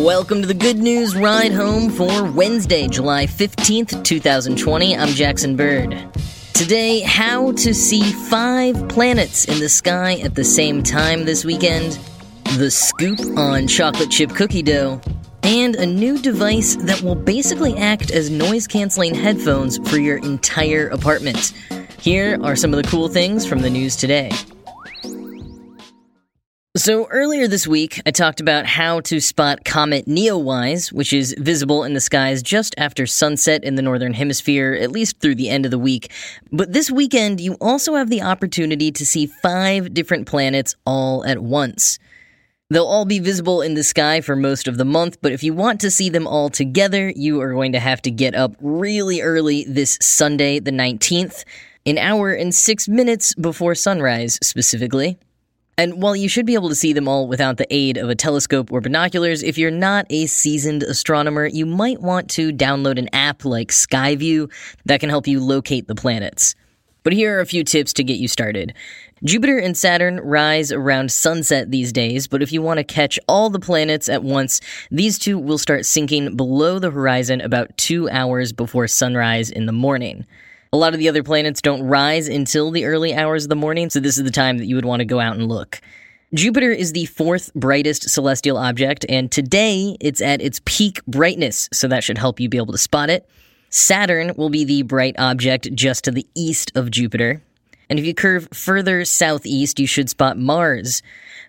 Welcome to the Good News Ride Home for Wednesday, July 15th, 2020. I'm Jackson Bird. Today, how to see five planets in the sky at the same time this weekend, the scoop on chocolate chip cookie dough, and a new device that will basically act as noise canceling headphones for your entire apartment. Here are some of the cool things from the news today. So, earlier this week, I talked about how to spot Comet Neowise, which is visible in the skies just after sunset in the Northern Hemisphere, at least through the end of the week. But this weekend, you also have the opportunity to see five different planets all at once. They'll all be visible in the sky for most of the month, but if you want to see them all together, you are going to have to get up really early this Sunday, the 19th, an hour and six minutes before sunrise, specifically. And while you should be able to see them all without the aid of a telescope or binoculars, if you're not a seasoned astronomer, you might want to download an app like Skyview that can help you locate the planets. But here are a few tips to get you started. Jupiter and Saturn rise around sunset these days, but if you want to catch all the planets at once, these two will start sinking below the horizon about two hours before sunrise in the morning. A lot of the other planets don't rise until the early hours of the morning, so this is the time that you would want to go out and look. Jupiter is the fourth brightest celestial object, and today it's at its peak brightness, so that should help you be able to spot it. Saturn will be the bright object just to the east of Jupiter. And if you curve further southeast, you should spot Mars.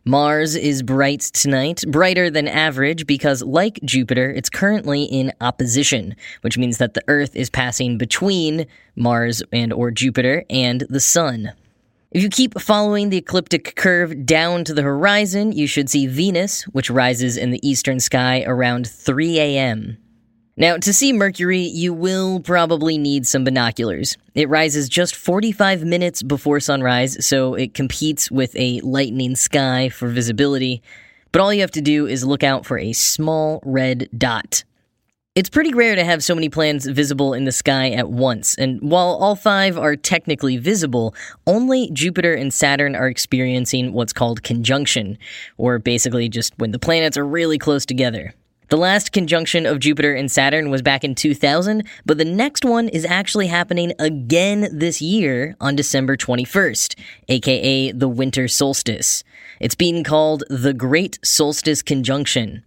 Mars is bright tonight, brighter than average because, like Jupiter, it's currently in opposition, which means that the Earth is passing between Mars and or Jupiter and the Sun. If you keep following the ecliptic curve down to the horizon, you should see Venus, which rises in the eastern sky around 3 a.m. Now, to see Mercury, you will probably need some binoculars. It rises just 45 minutes before sunrise, so it competes with a lightning sky for visibility. But all you have to do is look out for a small red dot. It's pretty rare to have so many planets visible in the sky at once, and while all five are technically visible, only Jupiter and Saturn are experiencing what's called conjunction, or basically just when the planets are really close together. The last conjunction of Jupiter and Saturn was back in 2000, but the next one is actually happening again this year on December 21st, aka the winter solstice. It's being called the Great Solstice Conjunction.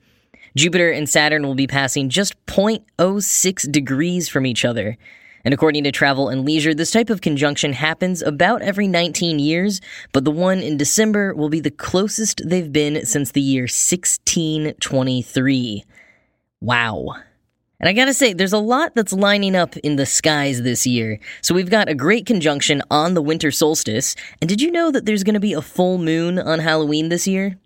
Jupiter and Saturn will be passing just 0.06 degrees from each other. And according to Travel and Leisure, this type of conjunction happens about every 19 years, but the one in December will be the closest they've been since the year 1623. Wow. And I gotta say, there's a lot that's lining up in the skies this year. So we've got a great conjunction on the winter solstice. And did you know that there's gonna be a full moon on Halloween this year?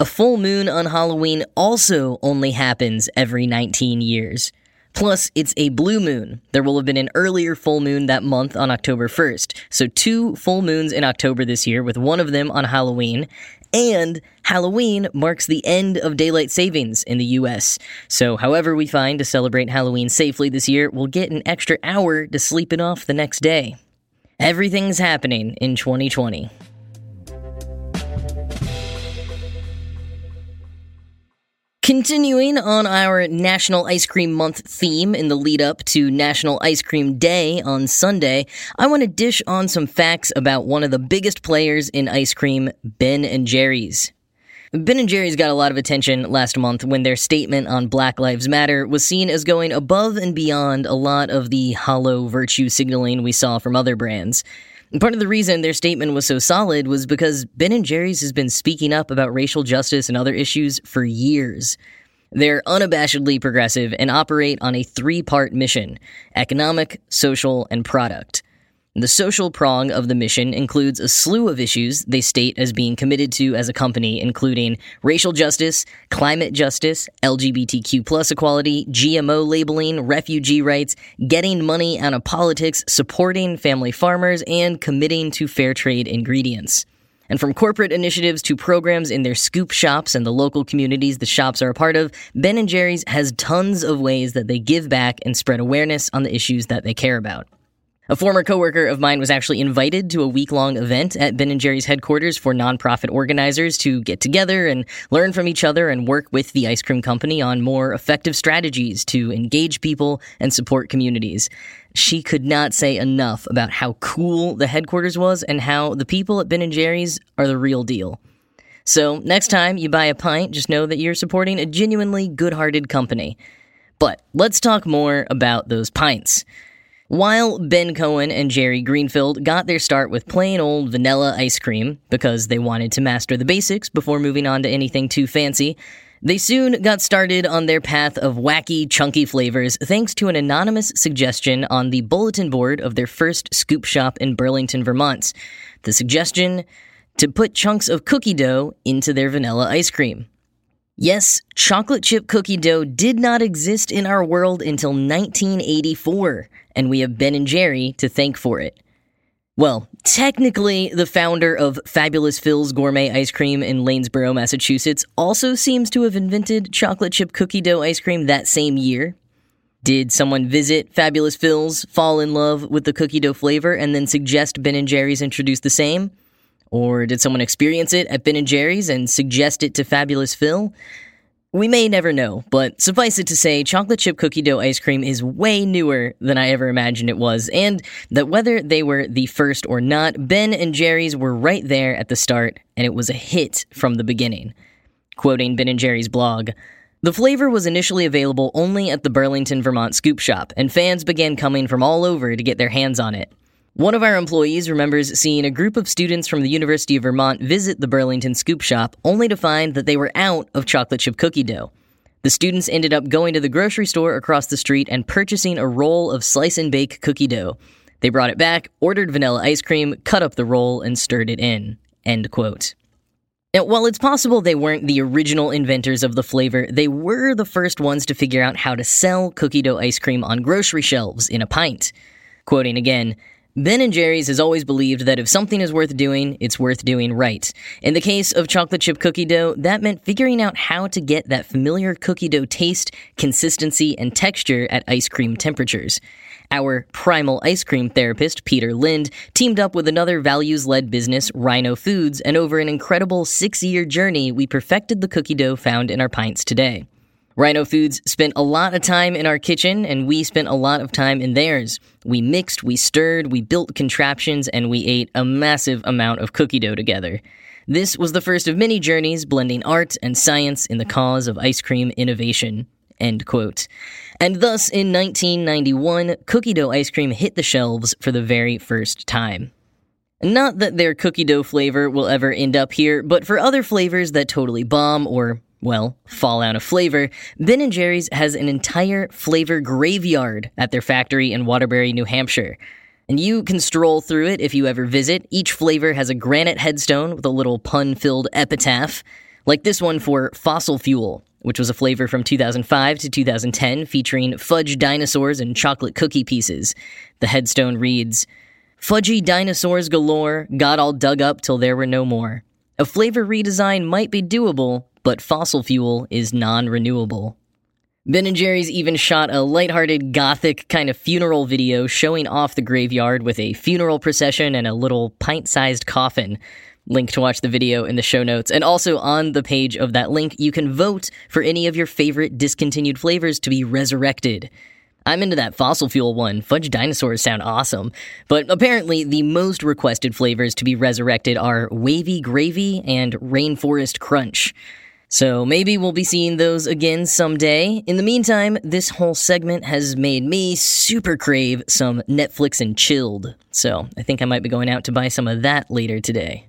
A full moon on Halloween also only happens every 19 years. Plus, it's a blue moon. There will have been an earlier full moon that month on October 1st. So, two full moons in October this year, with one of them on Halloween. And Halloween marks the end of daylight savings in the US. So, however we find to celebrate Halloween safely this year, we'll get an extra hour to sleep it off the next day. Everything's happening in 2020. Continuing on our National Ice Cream Month theme in the lead up to National Ice Cream Day on Sunday, I want to dish on some facts about one of the biggest players in ice cream, Ben and Jerry's. Ben and Jerry's got a lot of attention last month when their statement on Black Lives Matter was seen as going above and beyond a lot of the hollow virtue signaling we saw from other brands. Part of the reason their statement was so solid was because Ben and Jerry's has been speaking up about racial justice and other issues for years. They're unabashedly progressive and operate on a three part mission economic, social, and product. The social prong of the mission includes a slew of issues they state as being committed to as a company, including racial justice, climate justice, LGBTQ plus equality, GMO labeling, refugee rights, getting money out of politics, supporting family farmers, and committing to fair trade ingredients. And from corporate initiatives to programs in their scoop shops and the local communities the shops are a part of, Ben & Jerry's has tons of ways that they give back and spread awareness on the issues that they care about. A former coworker of mine was actually invited to a week-long event at Ben & Jerry's headquarters for nonprofit organizers to get together and learn from each other and work with the ice cream company on more effective strategies to engage people and support communities. She could not say enough about how cool the headquarters was and how the people at Ben & Jerry's are the real deal. So, next time you buy a pint, just know that you're supporting a genuinely good-hearted company. But let's talk more about those pints. While Ben Cohen and Jerry Greenfield got their start with plain old vanilla ice cream because they wanted to master the basics before moving on to anything too fancy, they soon got started on their path of wacky, chunky flavors thanks to an anonymous suggestion on the bulletin board of their first scoop shop in Burlington, Vermont. The suggestion to put chunks of cookie dough into their vanilla ice cream. Yes, chocolate chip cookie dough did not exist in our world until 1984 and we have Ben and Jerry to thank for it. Well, technically, the founder of Fabulous Phil's Gourmet Ice Cream in Lanesboro, Massachusetts, also seems to have invented chocolate chip cookie dough ice cream that same year. Did someone visit Fabulous Phil's, fall in love with the cookie dough flavor, and then suggest Ben and Jerry's introduce the same? Or did someone experience it at Ben and Jerry's and suggest it to Fabulous Phil? We may never know, but suffice it to say, chocolate chip cookie dough ice cream is way newer than I ever imagined it was, and that whether they were the first or not, Ben and Jerry's were right there at the start, and it was a hit from the beginning. Quoting Ben and Jerry's blog, the flavor was initially available only at the Burlington, Vermont scoop shop, and fans began coming from all over to get their hands on it. One of our employees remembers seeing a group of students from the University of Vermont visit the Burlington scoop shop only to find that they were out of chocolate chip cookie dough. The students ended up going to the grocery store across the street and purchasing a roll of slice and bake cookie dough. They brought it back, ordered vanilla ice cream, cut up the roll, and stirred it in. End quote. Now, while it's possible they weren't the original inventors of the flavor, they were the first ones to figure out how to sell cookie dough ice cream on grocery shelves in a pint. Quoting again, Ben and Jerry's has always believed that if something is worth doing, it's worth doing right. In the case of chocolate chip cookie dough, that meant figuring out how to get that familiar cookie dough taste, consistency, and texture at ice cream temperatures. Our primal ice cream therapist, Peter Lind, teamed up with another values led business, Rhino Foods, and over an incredible six year journey, we perfected the cookie dough found in our pints today. Rhino Foods spent a lot of time in our kitchen, and we spent a lot of time in theirs. We mixed, we stirred, we built contraptions, and we ate a massive amount of cookie dough together. This was the first of many journeys blending art and science in the cause of ice cream innovation. End quote. And thus, in 1991, cookie dough ice cream hit the shelves for the very first time. Not that their cookie dough flavor will ever end up here, but for other flavors that totally bomb or well, fall out of flavor, Ben & Jerry's has an entire flavor graveyard at their factory in Waterbury, New Hampshire. And you can stroll through it if you ever visit. Each flavor has a granite headstone with a little pun-filled epitaph, like this one for Fossil Fuel, which was a flavor from 2005 to 2010 featuring fudge dinosaurs and chocolate cookie pieces. The headstone reads, Fudgy dinosaurs galore, got all dug up till there were no more. A flavor redesign might be doable, but fossil fuel is non renewable. Ben & Jerry's even shot a lighthearted gothic kind of funeral video showing off the graveyard with a funeral procession and a little pint-sized coffin. Link to watch the video in the show notes. And also on the page of that link, you can vote for any of your favorite discontinued flavors to be resurrected. I'm into that fossil fuel one. Fudge dinosaurs sound awesome. But apparently, the most requested flavors to be resurrected are wavy gravy and rainforest crunch. So maybe we'll be seeing those again someday. In the meantime, this whole segment has made me super crave some Netflix and chilled. So I think I might be going out to buy some of that later today.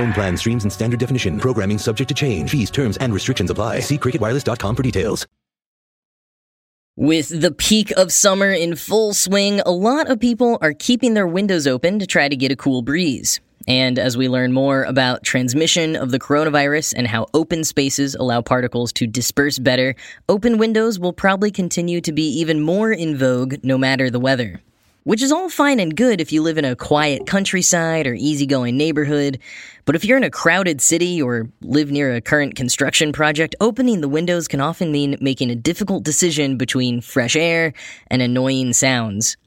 Phone plan streams and standard definition. Programming subject to change. Fees, terms, and restrictions apply. See cricketwireless.com for details. With the peak of summer in full swing, a lot of people are keeping their windows open to try to get a cool breeze. And as we learn more about transmission of the coronavirus and how open spaces allow particles to disperse better, open windows will probably continue to be even more in vogue no matter the weather. Which is all fine and good if you live in a quiet countryside or easygoing neighborhood, but if you're in a crowded city or live near a current construction project, opening the windows can often mean making a difficult decision between fresh air and annoying sounds.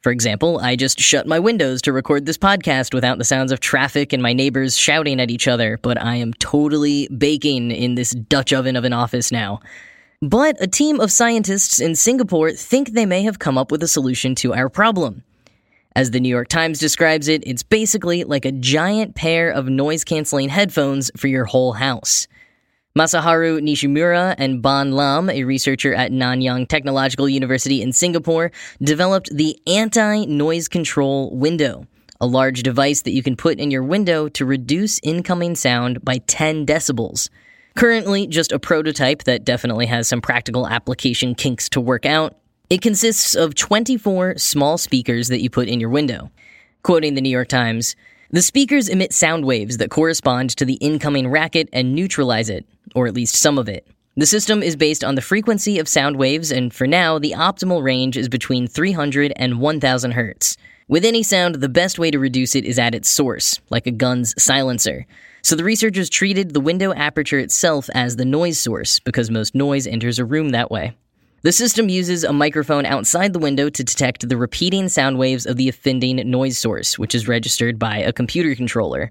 For example, I just shut my windows to record this podcast without the sounds of traffic and my neighbors shouting at each other, but I am totally baking in this Dutch oven of an office now. But a team of scientists in Singapore think they may have come up with a solution to our problem. As the New York Times describes it, it's basically like a giant pair of noise canceling headphones for your whole house. Masaharu Nishimura and Bhan Lam, a researcher at Nanyang Technological University in Singapore, developed the anti noise control window, a large device that you can put in your window to reduce incoming sound by 10 decibels. Currently, just a prototype that definitely has some practical application kinks to work out. It consists of 24 small speakers that you put in your window. Quoting the New York Times, the speakers emit sound waves that correspond to the incoming racket and neutralize it, or at least some of it. The system is based on the frequency of sound waves, and for now, the optimal range is between 300 and 1000 hertz. With any sound, the best way to reduce it is at its source, like a gun's silencer. So the researchers treated the window aperture itself as the noise source because most noise enters a room that way. The system uses a microphone outside the window to detect the repeating sound waves of the offending noise source, which is registered by a computer controller.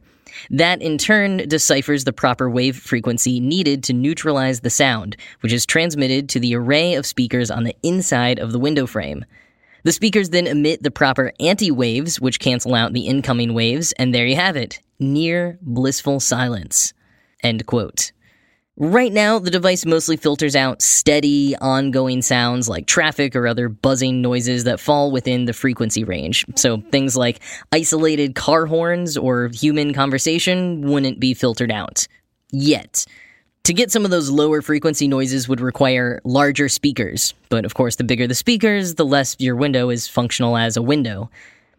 That in turn deciphers the proper wave frequency needed to neutralize the sound, which is transmitted to the array of speakers on the inside of the window frame. The speakers then emit the proper anti waves, which cancel out the incoming waves, and there you have it near blissful silence. End quote. Right now, the device mostly filters out steady, ongoing sounds like traffic or other buzzing noises that fall within the frequency range. So things like isolated car horns or human conversation wouldn't be filtered out. Yet. To get some of those lower frequency noises would require larger speakers, but of course, the bigger the speakers, the less your window is functional as a window.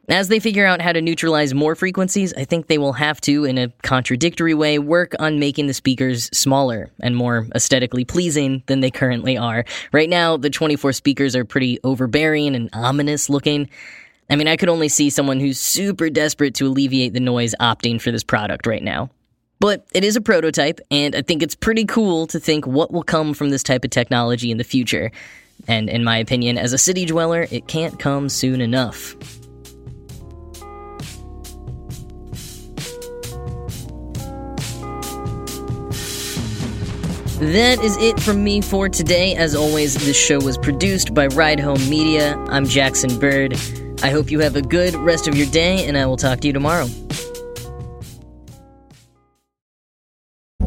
As they figure out how to neutralize more frequencies, I think they will have to, in a contradictory way, work on making the speakers smaller and more aesthetically pleasing than they currently are. Right now, the 24 speakers are pretty overbearing and ominous looking. I mean, I could only see someone who's super desperate to alleviate the noise opting for this product right now. But it is a prototype, and I think it's pretty cool to think what will come from this type of technology in the future. And in my opinion, as a city dweller, it can't come soon enough. That is it from me for today. As always, this show was produced by Ride Home Media. I'm Jackson Bird. I hope you have a good rest of your day, and I will talk to you tomorrow.